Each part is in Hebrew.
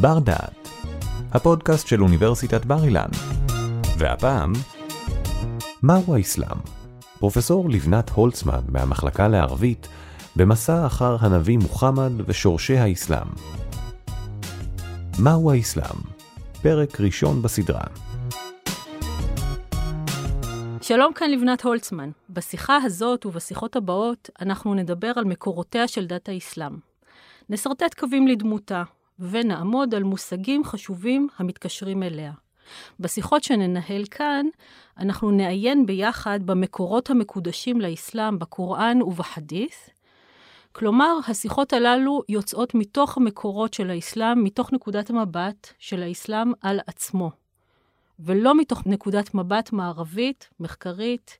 בר דעת, הפודקאסט של אוניברסיטת בר אילן. והפעם, מהו האסלאם? פרופסור לבנת הולצמן מהמחלקה לערבית במסע אחר הנביא מוחמד ושורשי האסלאם. מהו האסלאם? פרק ראשון בסדרה. שלום כאן לבנת הולצמן. בשיחה הזאת ובשיחות הבאות אנחנו נדבר על מקורותיה של דת האסלאם. נסרטט קווים לדמותה, ונעמוד על מושגים חשובים המתקשרים אליה. בשיחות שננהל כאן, אנחנו נעיין ביחד במקורות המקודשים לאסלאם בקוראן ובחדית', כלומר, השיחות הללו יוצאות מתוך המקורות של האסלאם, מתוך נקודת המבט של האסלאם על עצמו, ולא מתוך נקודת מבט מערבית, מחקרית,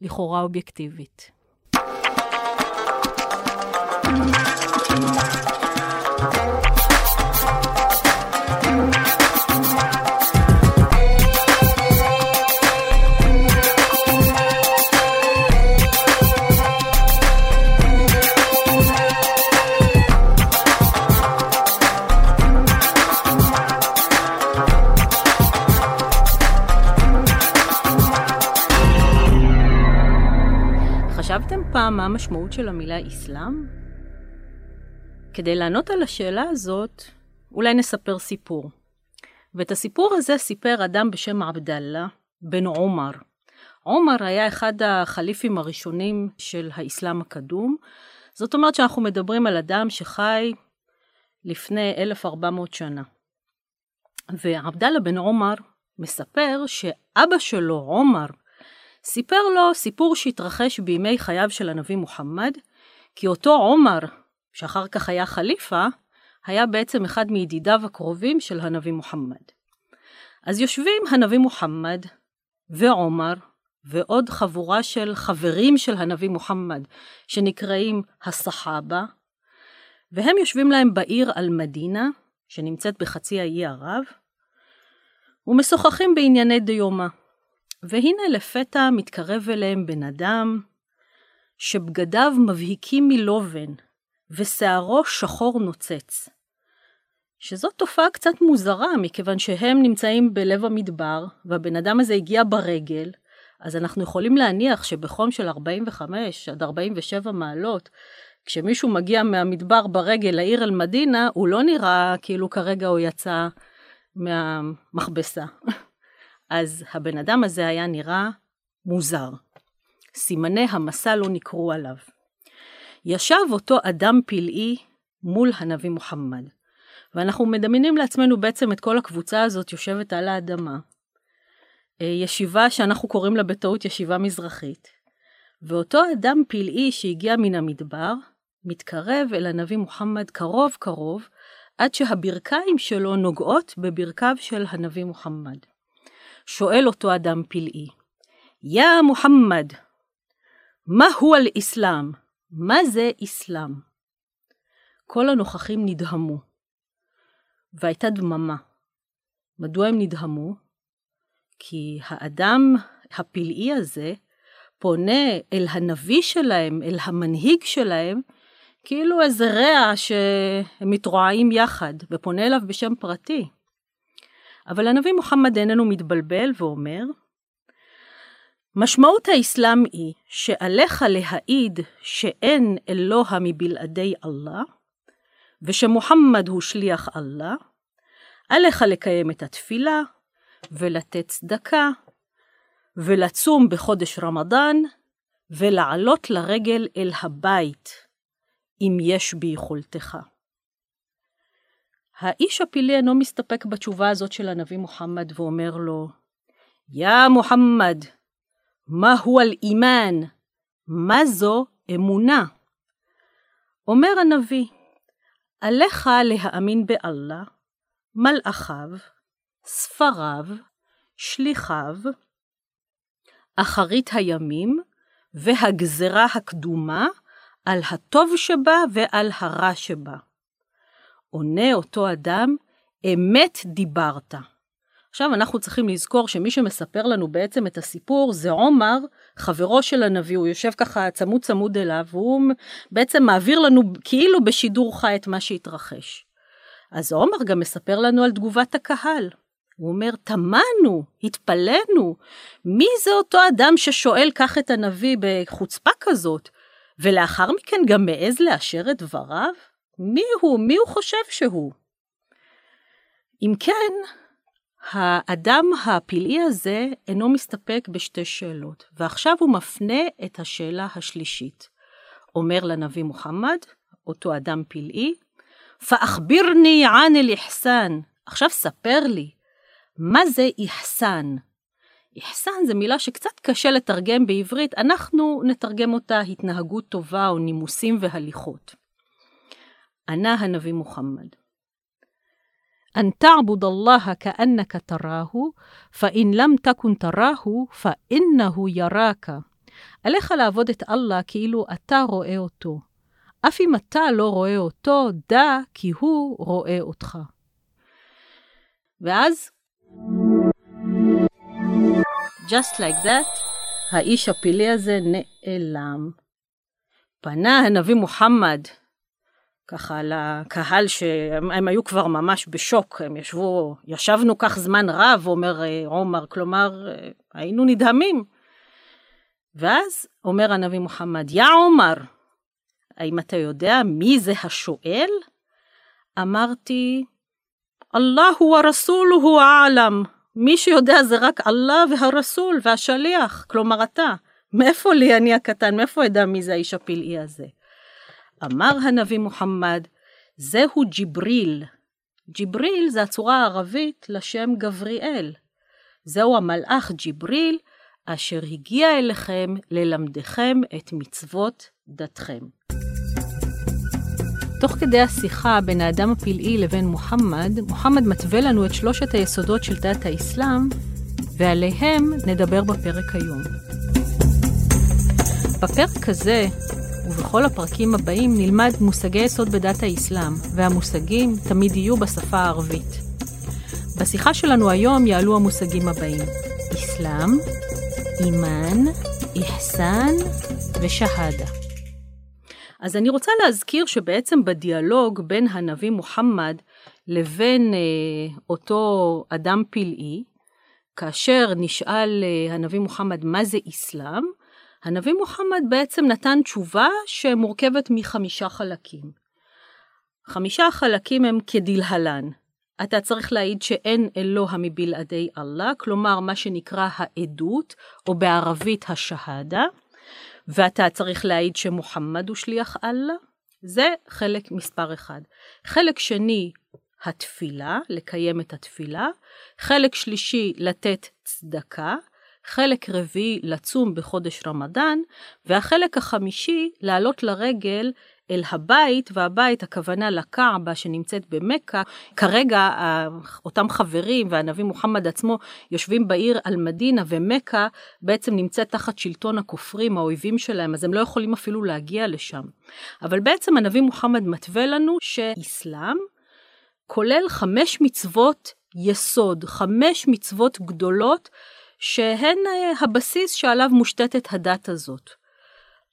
לכאורה אובייקטיבית. פעם מה המשמעות של המילה אסלאם? כדי לענות על השאלה הזאת, אולי נספר סיפור. ואת הסיפור הזה סיפר אדם בשם עבדאללה בן עומר. עומר היה אחד החליפים הראשונים של האסלאם הקדום. זאת אומרת שאנחנו מדברים על אדם שחי לפני 1400 שנה. ועבדאללה בן עומר מספר שאבא שלו, עומר, סיפר לו סיפור שהתרחש בימי חייו של הנביא מוחמד, כי אותו עומר, שאחר כך היה חליפה, היה בעצם אחד מידידיו הקרובים של הנביא מוחמד. אז יושבים הנביא מוחמד ועומר ועוד חבורה של חברים של הנביא מוחמד, שנקראים הסחאבה, והם יושבים להם בעיר אל-מדינה, שנמצאת בחצי האי ערב, ומשוחחים בענייני דיומא. והנה לפתע מתקרב אליהם בן אדם, שבגדיו מבהיקים מלובן, ושערו שחור נוצץ. שזאת תופעה קצת מוזרה, מכיוון שהם נמצאים בלב המדבר, והבן אדם הזה הגיע ברגל, אז אנחנו יכולים להניח שבחום של 45 עד 47 מעלות, כשמישהו מגיע מהמדבר ברגל לעיר אל-מדינה, הוא לא נראה כאילו כרגע הוא יצא מהמכבסה. אז הבן אדם הזה היה נראה מוזר. סימני המסע לא נקרו עליו. ישב אותו אדם פלאי מול הנביא מוחמד. ואנחנו מדמיינים לעצמנו בעצם את כל הקבוצה הזאת יושבת על האדמה. אה, ישיבה שאנחנו קוראים לה בטעות ישיבה מזרחית. ואותו אדם פלאי שהגיע מן המדבר, מתקרב אל הנביא מוחמד קרוב קרוב, עד שהברכיים שלו נוגעות בברכיו של הנביא מוחמד. שואל אותו אדם פלאי, יא מוחמד, מהו אל-אסלאם? מה זה אסלאם? כל הנוכחים נדהמו, והייתה דממה. מדוע הם נדהמו? כי האדם הפלאי הזה פונה אל הנביא שלהם, אל המנהיג שלהם, כאילו איזה רע שהם מתרועעים יחד, ופונה אליו בשם פרטי. אבל הנביא מוחמד איננו מתבלבל ואומר, משמעות האסלאם היא שעליך להעיד שאין אלוה מבלעדי אללה, ושמוחמד הוא שליח אללה, עליך לקיים את התפילה, ולתת צדקה, ולצום בחודש רמדאן, ולעלות לרגל אל הבית, אם יש ביכולתך. האיש הפילי אינו מסתפק בתשובה הזאת של הנביא מוחמד ואומר לו, יא מוחמד, מהו אל-אימן? מה זו אמונה? אומר הנביא, עליך להאמין באללה, מלאכיו, ספריו, שליחיו, אחרית הימים והגזרה הקדומה על הטוב שבה ועל הרע שבה. עונה אותו אדם, אמת דיברת. עכשיו אנחנו צריכים לזכור שמי שמספר לנו בעצם את הסיפור זה עומר, חברו של הנביא, הוא יושב ככה צמוד צמוד אליו, והוא בעצם מעביר לנו כאילו בשידור חי את מה שהתרחש. אז עומר גם מספר לנו על תגובת הקהל. הוא אומר, תמנו, התפלאנו, מי זה אותו אדם ששואל כך את הנביא בחוצפה כזאת, ולאחר מכן גם מעז לאשר את דבריו? מי הוא? מי הוא חושב שהוא? אם כן, האדם הפלאי הזה אינו מסתפק בשתי שאלות, ועכשיו הוא מפנה את השאלה השלישית. אומר לנביא מוחמד, אותו אדם פלאי, פאחבירני ען אל-אחסן, עכשיו ספר לי, מה זה איחסן? איחסן זה מילה שקצת קשה לתרגם בעברית, אנחנו נתרגם אותה התנהגות טובה או נימוסים והליכות. ענה הנביא מוחמד, أن تعبد الله كأنك تراه فإن لم تكن تراه فإنه يراك. עליך לעבוד את אללה כאילו אתה רואה אותו. אף אם אתה לא רואה אותו, דע כי הוא רואה אותך. ואז, just like that, האיש הפילי הזה נעלם. פנה הנביא מוחמד ככה לקהל שהם היו כבר ממש בשוק, הם ישבו, ישבנו כך זמן רב, אומר אה, עומר, כלומר, אה, היינו נדהמים. ואז אומר הנביא מוחמד, יא עומר, האם אתה יודע מי זה השואל? אמרתי, אללה ורסולו העלם. מי שיודע זה רק אללה והרסול והשליח, כלומר אתה. מאיפה לי אני הקטן, מאיפה אדע מי זה האיש הפלאי הזה? אמר הנביא מוחמד, זהו ג'יבריל. ג'יבריל זה הצורה הערבית לשם גבריאל. זהו המלאך ג'יבריל, אשר הגיע אליכם ללמדכם את מצוות דתכם. תוך כדי השיחה בין האדם הפלאי לבין מוחמד, מוחמד מתווה לנו את שלושת היסודות של דת האסלאם, ועליהם נדבר בפרק היום. בפרק הזה ובכל הפרקים הבאים נלמד מושגי יסוד בדת האסלאם, והמושגים תמיד יהיו בשפה הערבית. בשיחה שלנו היום יעלו המושגים הבאים: אסלאם, אימאן, איחסן ושהאדה. אז אני רוצה להזכיר שבעצם בדיאלוג בין הנביא מוחמד לבין אה, אותו אדם פלאי, כאשר נשאל אה, הנביא מוחמד מה זה אסלאם, הנביא מוחמד בעצם נתן תשובה שמורכבת מחמישה חלקים. חמישה החלקים הם כדלהלן. אתה צריך להעיד שאין אלוה מבלעדי אללה, כלומר מה שנקרא העדות, או בערבית השהדה, ואתה צריך להעיד שמוחמד הוא שליח אללה, זה חלק מספר אחד. חלק שני, התפילה, לקיים את התפילה. חלק שלישי, לתת צדקה. חלק רביעי לצום בחודש רמדאן, והחלק החמישי לעלות לרגל אל הבית, והבית הכוונה לקעבה שנמצאת במכה. כרגע אותם חברים והנביא מוחמד עצמו יושבים בעיר אל-מדינה ומכה בעצם נמצאת תחת שלטון הכופרים, האויבים שלהם, אז הם לא יכולים אפילו להגיע לשם. אבל בעצם הנביא מוחמד מתווה לנו שאסלאם כולל חמש מצוות יסוד, חמש מצוות גדולות שהן אה, הבסיס שעליו מושתתת הדת הזאת.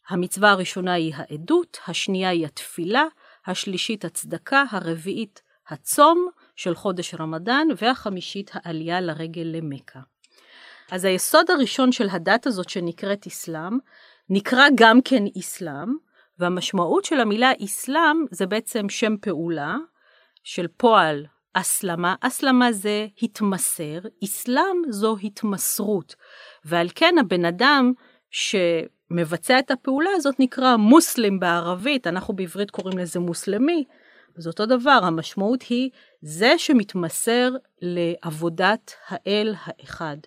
המצווה הראשונה היא העדות, השנייה היא התפילה, השלישית הצדקה, הרביעית הצום של חודש רמדאן, והחמישית העלייה לרגל למכה. אז היסוד הראשון של הדת הזאת שנקראת אסלאם, נקרא גם כן אסלאם, והמשמעות של המילה אסלאם זה בעצם שם פעולה של פועל הסלמה, הסלמה זה התמסר, אסלאם זו התמסרות. ועל כן הבן אדם שמבצע את הפעולה הזאת נקרא מוסלם בערבית, אנחנו בעברית קוראים לזה מוסלמי. אז אותו דבר, המשמעות היא זה שמתמסר לעבודת האל האחד,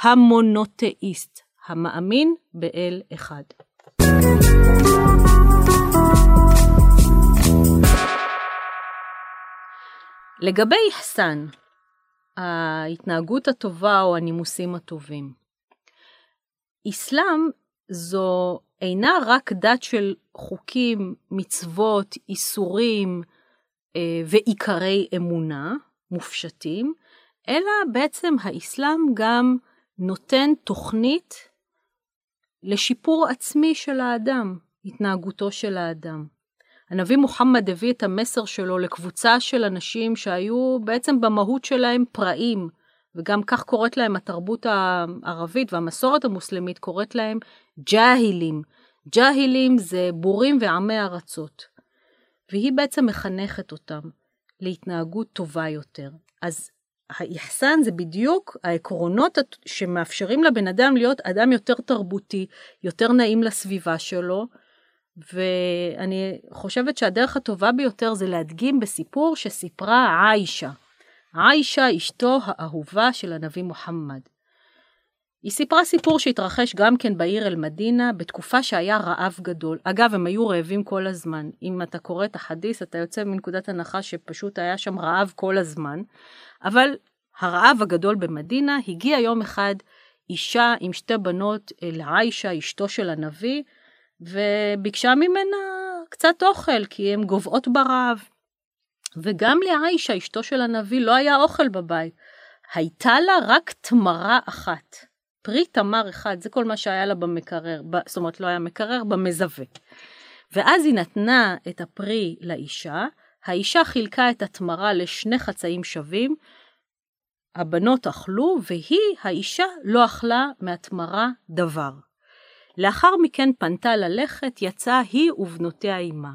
המונותאיסט, המאמין באל אחד. לגבי אחסן, ההתנהגות הטובה או הנימוסים הטובים. אסלאם זו אינה רק דת של חוקים, מצוות, איסורים אה, ועיקרי אמונה מופשטים, אלא בעצם האסלאם גם נותן תוכנית לשיפור עצמי של האדם, התנהגותו של האדם. הנביא מוחמד הביא את המסר שלו לקבוצה של אנשים שהיו בעצם במהות שלהם פראים, וגם כך קוראת להם התרבות הערבית והמסורת המוסלמית קוראת להם ג'אהילים. ג'אהילים זה בורים ועמי ארצות. והיא בעצם מחנכת אותם להתנהגות טובה יותר. אז האחסן זה בדיוק העקרונות שמאפשרים לבן אדם להיות אדם יותר תרבותי, יותר נעים לסביבה שלו, ואני חושבת שהדרך הטובה ביותר זה להדגים בסיפור שסיפרה עיישה. עיישה, אשתו האהובה של הנביא מוחמד. היא סיפרה סיפור שהתרחש גם כן בעיר אל-מדינה בתקופה שהיה רעב גדול. אגב, הם היו רעבים כל הזמן. אם אתה קורא את החדיס, אתה יוצא מנקודת הנחה שפשוט היה שם רעב כל הזמן. אבל הרעב הגדול במדינה הגיע יום אחד אישה עם שתי בנות אל עיישה, אשתו של הנביא, וביקשה ממנה קצת אוכל, כי הן גוועות ברעב. וגם לעיישה, אשתו של הנביא, לא היה אוכל בבית. הייתה לה רק תמרה אחת. פרי תמר אחד, זה כל מה שהיה לה במקרר, זאת אומרת לא היה מקרר, במזווה. ואז היא נתנה את הפרי לאישה, האישה חילקה את התמרה לשני חצאים שווים, הבנות אכלו, והיא, האישה, לא אכלה מהתמרה דבר. לאחר מכן פנתה ללכת, יצאה היא ובנותיה עמה.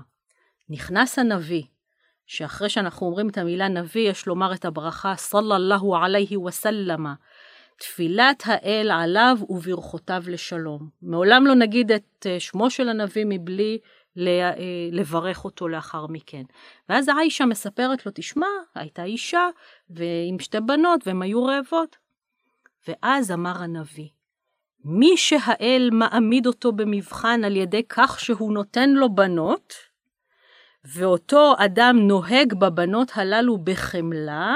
נכנס הנביא, שאחרי שאנחנו אומרים את המילה נביא, יש לומר את הברכה, סלlallahu עליhi וסלמה, תפילת האל עליו וברכותיו לשלום. מעולם לא נגיד את אה, שמו של הנביא מבלי אה, לברך אותו לאחר מכן. ואז האישה מספרת לו, תשמע, הייתה אישה ועם שתי בנות והן היו רעבות. ואז אמר הנביא, מי שהאל מעמיד אותו במבחן על ידי כך שהוא נותן לו בנות, ואותו אדם נוהג בבנות הללו בחמלה,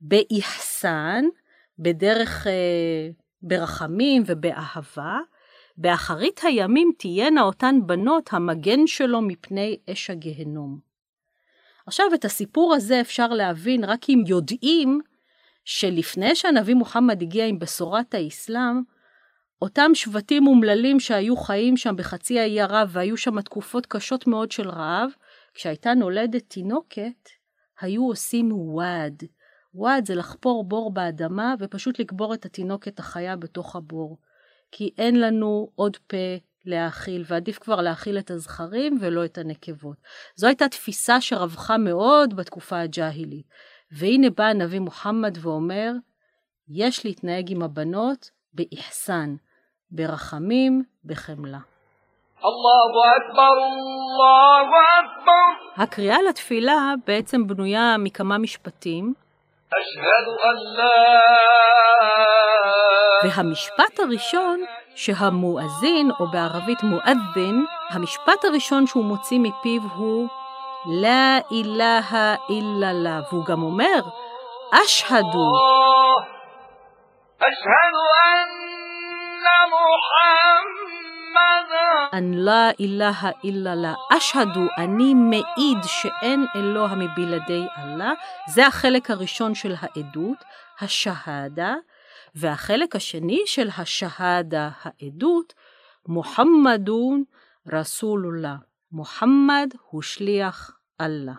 באחסן, בדרך, אה, ברחמים ובאהבה, באחרית הימים תהיינה אותן בנות המגן שלו מפני אש הגהנום. עכשיו, את הסיפור הזה אפשר להבין רק אם יודעים שלפני שהנביא מוחמד הגיע עם בשורת האסלאם, אותם שבטים אומללים שהיו חיים שם בחצי האי ערב והיו שם תקופות קשות מאוד של רעב, כשהייתה נולדת תינוקת, היו עושים וואד. וואד זה לחפור בור באדמה ופשוט לקבור את התינוקת החיה בתוך הבור. כי אין לנו עוד פה להאכיל, ועדיף כבר להאכיל את הזכרים ולא את הנקבות. זו הייתה תפיסה שרווחה מאוד בתקופה הג'אהילית. והנה בא הנביא מוחמד ואומר, יש להתנהג עם הבנות באחסן, ברחמים, בחמלה. הקריאה לתפילה בעצם בנויה מכמה משפטים. והמשפט הראשון שהמואזין, או בערבית מואזין, המשפט הראשון שהוא מוציא מפיו הוא לא אילהה אילה לה, והוא גם אומר, אשהדו. אשהדו לא אילהה אילה לה. אשהדו, אני מעיד שאין אלוה מבלעדי אללה. זה החלק הראשון של העדות, השהדה. והחלק השני של השהדה, העדות, מוחמדון רסולולlah. מוחמד הוא שליח אללה.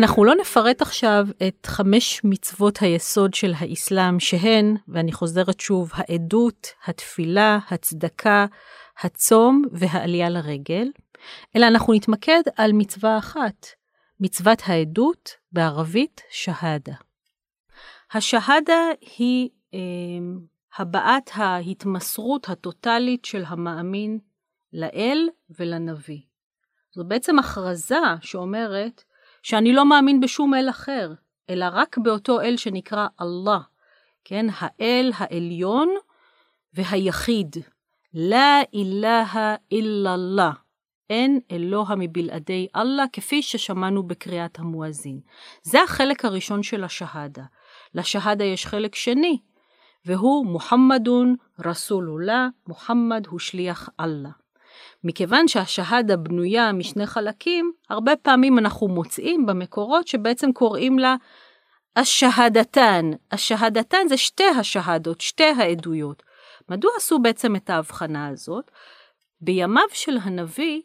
אנחנו לא נפרט עכשיו את חמש מצוות היסוד של האסלאם שהן, ואני חוזרת שוב, העדות, התפילה, הצדקה, הצום והעלייה לרגל. אלא אנחנו נתמקד על מצווה אחת, מצוות העדות, בערבית שהדה. השהדה היא אה, הבעת ההתמסרות הטוטלית של המאמין לאל ולנביא. זו בעצם הכרזה שאומרת שאני לא מאמין בשום אל אחר, אלא רק באותו אל שנקרא אללה, כן, האל העליון והיחיד. לא אילהה אללה. אין אלוה מבלעדי אללה, כפי ששמענו בקריאת המואזין. זה החלק הראשון של השהדה. לשהדה יש חלק שני, והוא מוחמדון רסולולlah, מוחמד הוא שליח אללה. מכיוון שהשהדה בנויה משני חלקים, הרבה פעמים אנחנו מוצאים במקורות שבעצם קוראים לה השהדתן. השהדתן זה שתי השהדות, שתי העדויות. מדוע עשו בעצם את ההבחנה הזאת? בימיו של הנביא,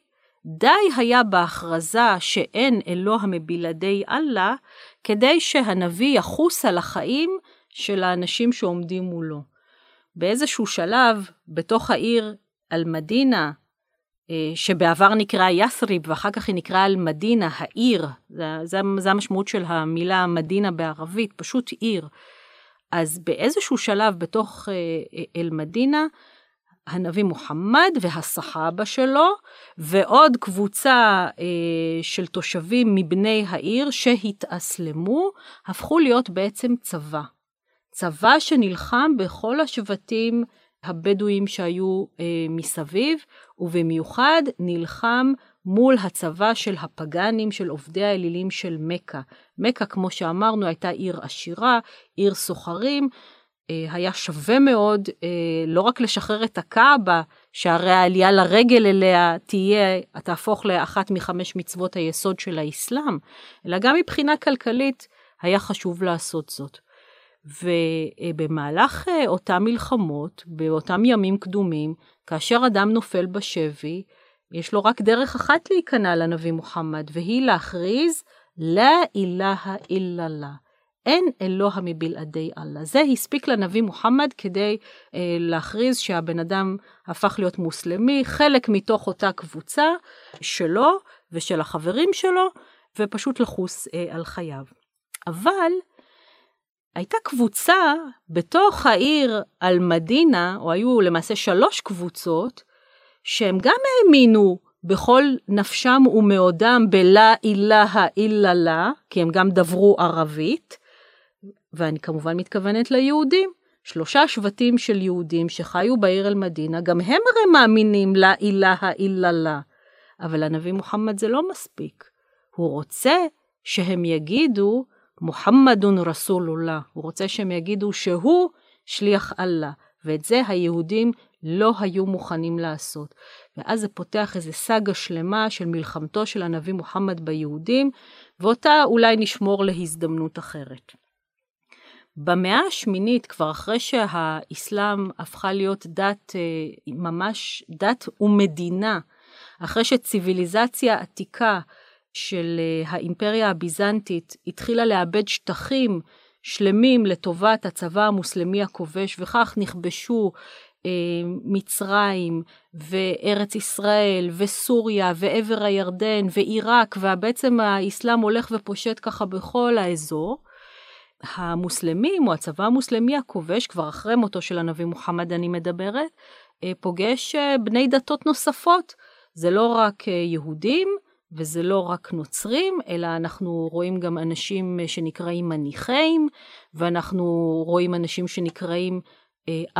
די היה בהכרזה שאין אלוה מבלעדי אללה, כדי שהנביא יחוס על החיים של האנשים שעומדים מולו. באיזשהו שלב, בתוך העיר אל-מדינה, שבעבר נקרא יסריב ואחר כך היא נקראה אל-מדינה, העיר, זה, זה המשמעות של המילה מדינה בערבית, פשוט עיר. אז באיזשהו שלב בתוך אה, אל-מדינה, הנביא מוחמד והסחאבה שלו, ועוד קבוצה אה, של תושבים מבני העיר שהתאסלמו, הפכו להיות בעצם צבא. צבא שנלחם בכל השבטים הבדואים שהיו אה, מסביב, ובמיוחד נלחם מול הצבא של הפגאנים, של עובדי האלילים של מכה. מכה, כמו שאמרנו, הייתה עיר עשירה, עיר סוחרים, אה, היה שווה מאוד אה, לא רק לשחרר את הקאבה, שהרי העלייה לרגל אליה תהיה, תהפוך לאחת מחמש מצוות היסוד של האסלאם, אלא גם מבחינה כלכלית היה חשוב לעשות זאת. ובמהלך אה, אותן מלחמות, באותם ימים קדומים, כאשר אדם נופל בשבי, יש לו רק דרך אחת להיכנע לנביא מוחמד, והיא להכריז, לא אילהה איללה. אין אלוה מבלעדי אללה. זה הספיק לנביא מוחמד כדי אה, להכריז שהבן אדם הפך להיות מוסלמי, חלק מתוך אותה קבוצה שלו ושל החברים שלו, ופשוט לחוס אה, על חייו. אבל הייתה קבוצה בתוך העיר אל-מדינה, או היו למעשה שלוש קבוצות, שהם גם האמינו בכל נפשם ומאודם בלה אילהה איללה, כי הם גם דברו ערבית, ואני כמובן מתכוונת ליהודים. שלושה שבטים של יהודים שחיו בעיר אל-מדינה, גם הם הרי מאמינים לה אילהה איללה. אבל הנביא מוחמד זה לא מספיק. הוא רוצה שהם יגידו, מוחמדון רסולולlah. הוא רוצה שהם יגידו שהוא שליח אללה. ואת זה היהודים לא היו מוכנים לעשות. ואז זה פותח איזה סאגה שלמה של מלחמתו של הנביא מוחמד ביהודים, ואותה אולי נשמור להזדמנות אחרת. במאה השמינית, כבר אחרי שהאסלאם הפכה להיות דת, אה, ממש דת ומדינה, אחרי שציוויליזציה עתיקה של אה, האימפריה הביזנטית התחילה לאבד שטחים שלמים לטובת הצבא המוסלמי הכובש, וכך נכבשו אה, מצרים וארץ ישראל וסוריה ועבר הירדן ועיראק, ובעצם האסלאם הולך ופושט ככה בכל האזור. המוסלמים, או הצבא המוסלמי הכובש, כבר אחרי מותו של הנביא מוחמד אני מדברת, אה, פוגש אה, בני דתות נוספות. זה לא רק יהודים, וזה לא רק נוצרים, אלא אנחנו רואים גם אנשים שנקראים מניחים, ואנחנו רואים אנשים שנקראים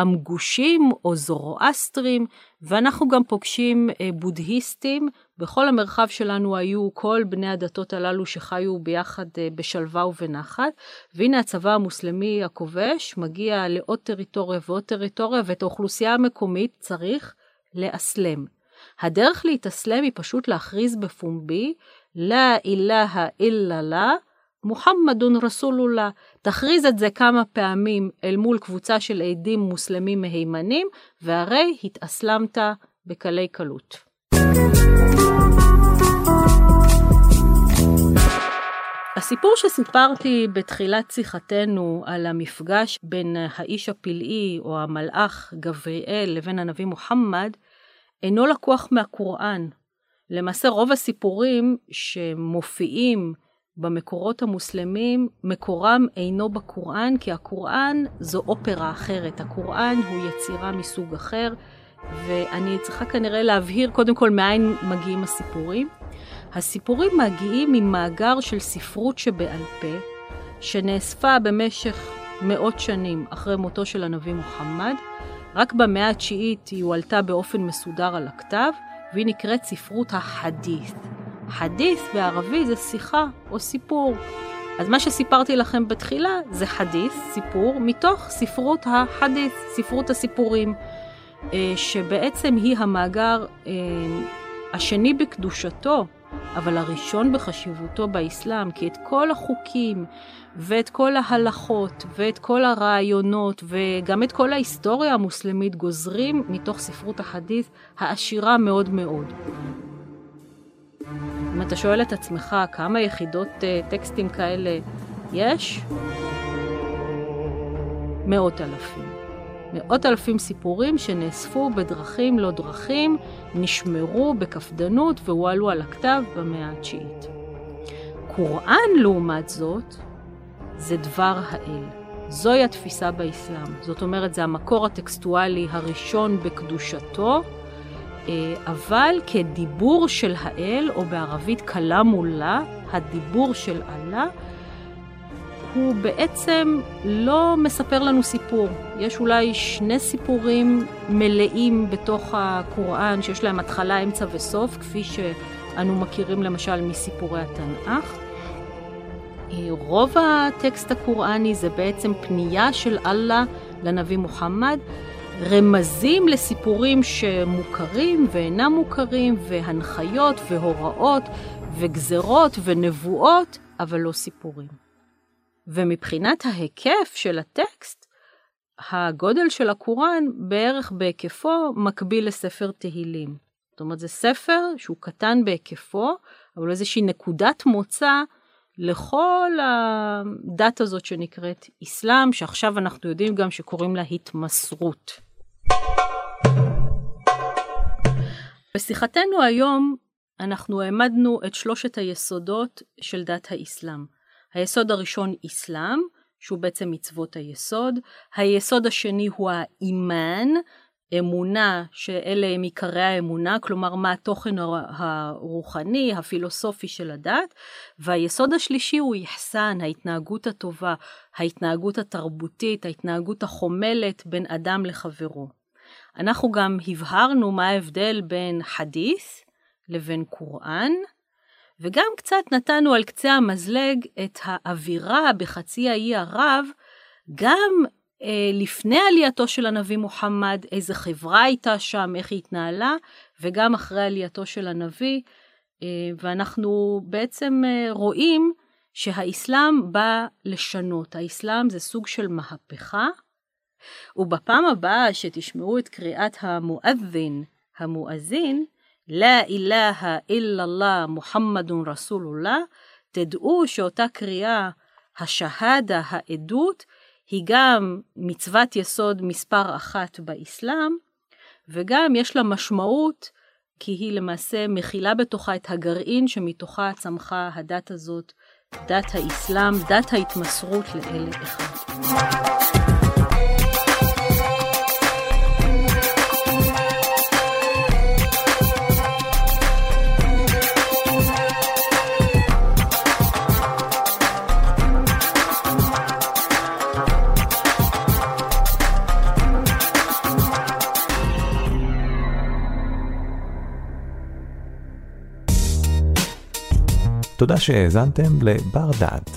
אמגושים או זורואסטרים, ואנחנו גם פוגשים בודהיסטים. בכל המרחב שלנו היו כל בני הדתות הללו שחיו ביחד בשלווה ובנחת, והנה הצבא המוסלמי הכובש מגיע לעוד טריטוריה ועוד טריטוריה, ואת האוכלוסייה המקומית צריך לאסלם. הדרך להתאסלם היא פשוט להכריז בפומבי, לא אילהה אילה לה, מוחמדון רסולולה. תכריז את זה כמה פעמים אל מול קבוצה של עדים מוסלמים מהימנים, והרי התאסלמת בקלי קלות. הסיפור שסיפרתי בתחילת שיחתנו על המפגש בין האיש הפלאי או המלאך גבריאל לבין הנביא מוחמד, אינו לקוח מהקוראן. למעשה רוב הסיפורים שמופיעים במקורות המוסלמים, מקורם אינו בקוראן, כי הקוראן זו אופרה אחרת. הקוראן הוא יצירה מסוג אחר, ואני צריכה כנראה להבהיר קודם כל מאין מגיעים הסיפורים. הסיפורים מגיעים ממאגר של ספרות שבעל פה, שנאספה במשך מאות שנים אחרי מותו של הנביא מוחמד. רק במאה התשיעית היא הועלתה באופן מסודר על הכתב, והיא נקראת ספרות החדית'. חדית' בערבי זה שיחה או סיפור. אז מה שסיפרתי לכם בתחילה זה חדית', סיפור, מתוך ספרות החדית', ספרות הסיפורים, אה, שבעצם היא המאגר אה, השני בקדושתו אבל הראשון בחשיבותו באסלאם, כי את כל החוקים ואת כל ההלכות ואת כל הרעיונות וגם את כל ההיסטוריה המוסלמית גוזרים מתוך ספרות החדית' העשירה מאוד מאוד. אם אתה שואל את עצמך כמה יחידות uh, טקסטים כאלה יש, מאות אלפים. מאות אלפים סיפורים שנאספו בדרכים לא דרכים, נשמרו בקפדנות והועלו על הכתב במאה התשיעית. קוראן, לעומת זאת, זה דבר האל. זוהי התפיסה באסלאם. זאת אומרת, זה המקור הטקסטואלי הראשון בקדושתו, אה, אבל כדיבור של האל, או בערבית קלאמולה, הדיבור של אללה, הוא בעצם לא מספר לנו סיפור. יש אולי שני סיפורים מלאים בתוך הקוראן, שיש להם התחלה, אמצע וסוף, כפי שאנו מכירים למשל מסיפורי התנ"ך. רוב הטקסט הקוראני זה בעצם פנייה של אללה לנביא מוחמד, רמזים לסיפורים שמוכרים ואינם מוכרים, והנחיות והוראות וגזרות ונבואות, אבל לא סיפורים. ומבחינת ההיקף של הטקסט, הגודל של הקוראן בערך בהיקפו מקביל לספר תהילים. זאת אומרת, זה ספר שהוא קטן בהיקפו, אבל איזושהי נקודת מוצא לכל הדת הזאת שנקראת אסלאם, שעכשיו אנחנו יודעים גם שקוראים לה התמסרות. בשיחתנו היום אנחנו העמדנו את שלושת היסודות של דת האסלאם. היסוד הראשון אסלאם, שהוא בעצם מצוות היסוד. היסוד השני הוא האימאן, אמונה, שאלה הם עיקרי האמונה, כלומר מה התוכן הרוחני, הפילוסופי של הדת. והיסוד השלישי הוא יחסן, ההתנהגות הטובה, ההתנהגות התרבותית, ההתנהגות החומלת בין אדם לחברו. אנחנו גם הבהרנו מה ההבדל בין חדית' לבין קוראן, וגם קצת נתנו על קצה המזלג את האווירה בחצי האי ערב, גם לפני עלייתו של הנביא מוחמד, איזה חברה הייתה שם, איך היא התנהלה, וגם אחרי עלייתו של הנביא, אה, ואנחנו בעצם אה, רואים שהאסלאם בא לשנות. האסלאם זה סוג של מהפכה, ובפעם הבאה שתשמעו את קריאת המואזין, המואזין, לא אילהה איללה מוחמדון רסולולlah, תדעו שאותה קריאה, השהדה, העדות, היא גם מצוות יסוד מספר אחת באסלאם, וגם יש לה משמעות, כי היא למעשה מכילה בתוכה את הגרעין שמתוכה צמחה הדת הזאת, דת האסלאם, דת ההתמסרות לאל אחד. תודה שהאזנתם לבר דעת.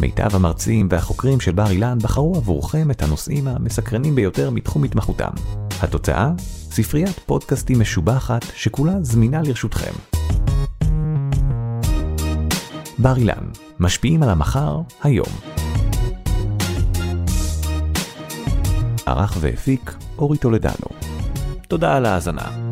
מיטב המרצים והחוקרים של בר אילן בחרו עבורכם את הנושאים המסקרנים ביותר מתחום התמחותם. התוצאה? ספריית פודקאסטים משובחת שכולה זמינה לרשותכם. בר אילן, משפיעים על המחר, היום. ערך והפיק אורי טולדנו. תודה על ההאזנה.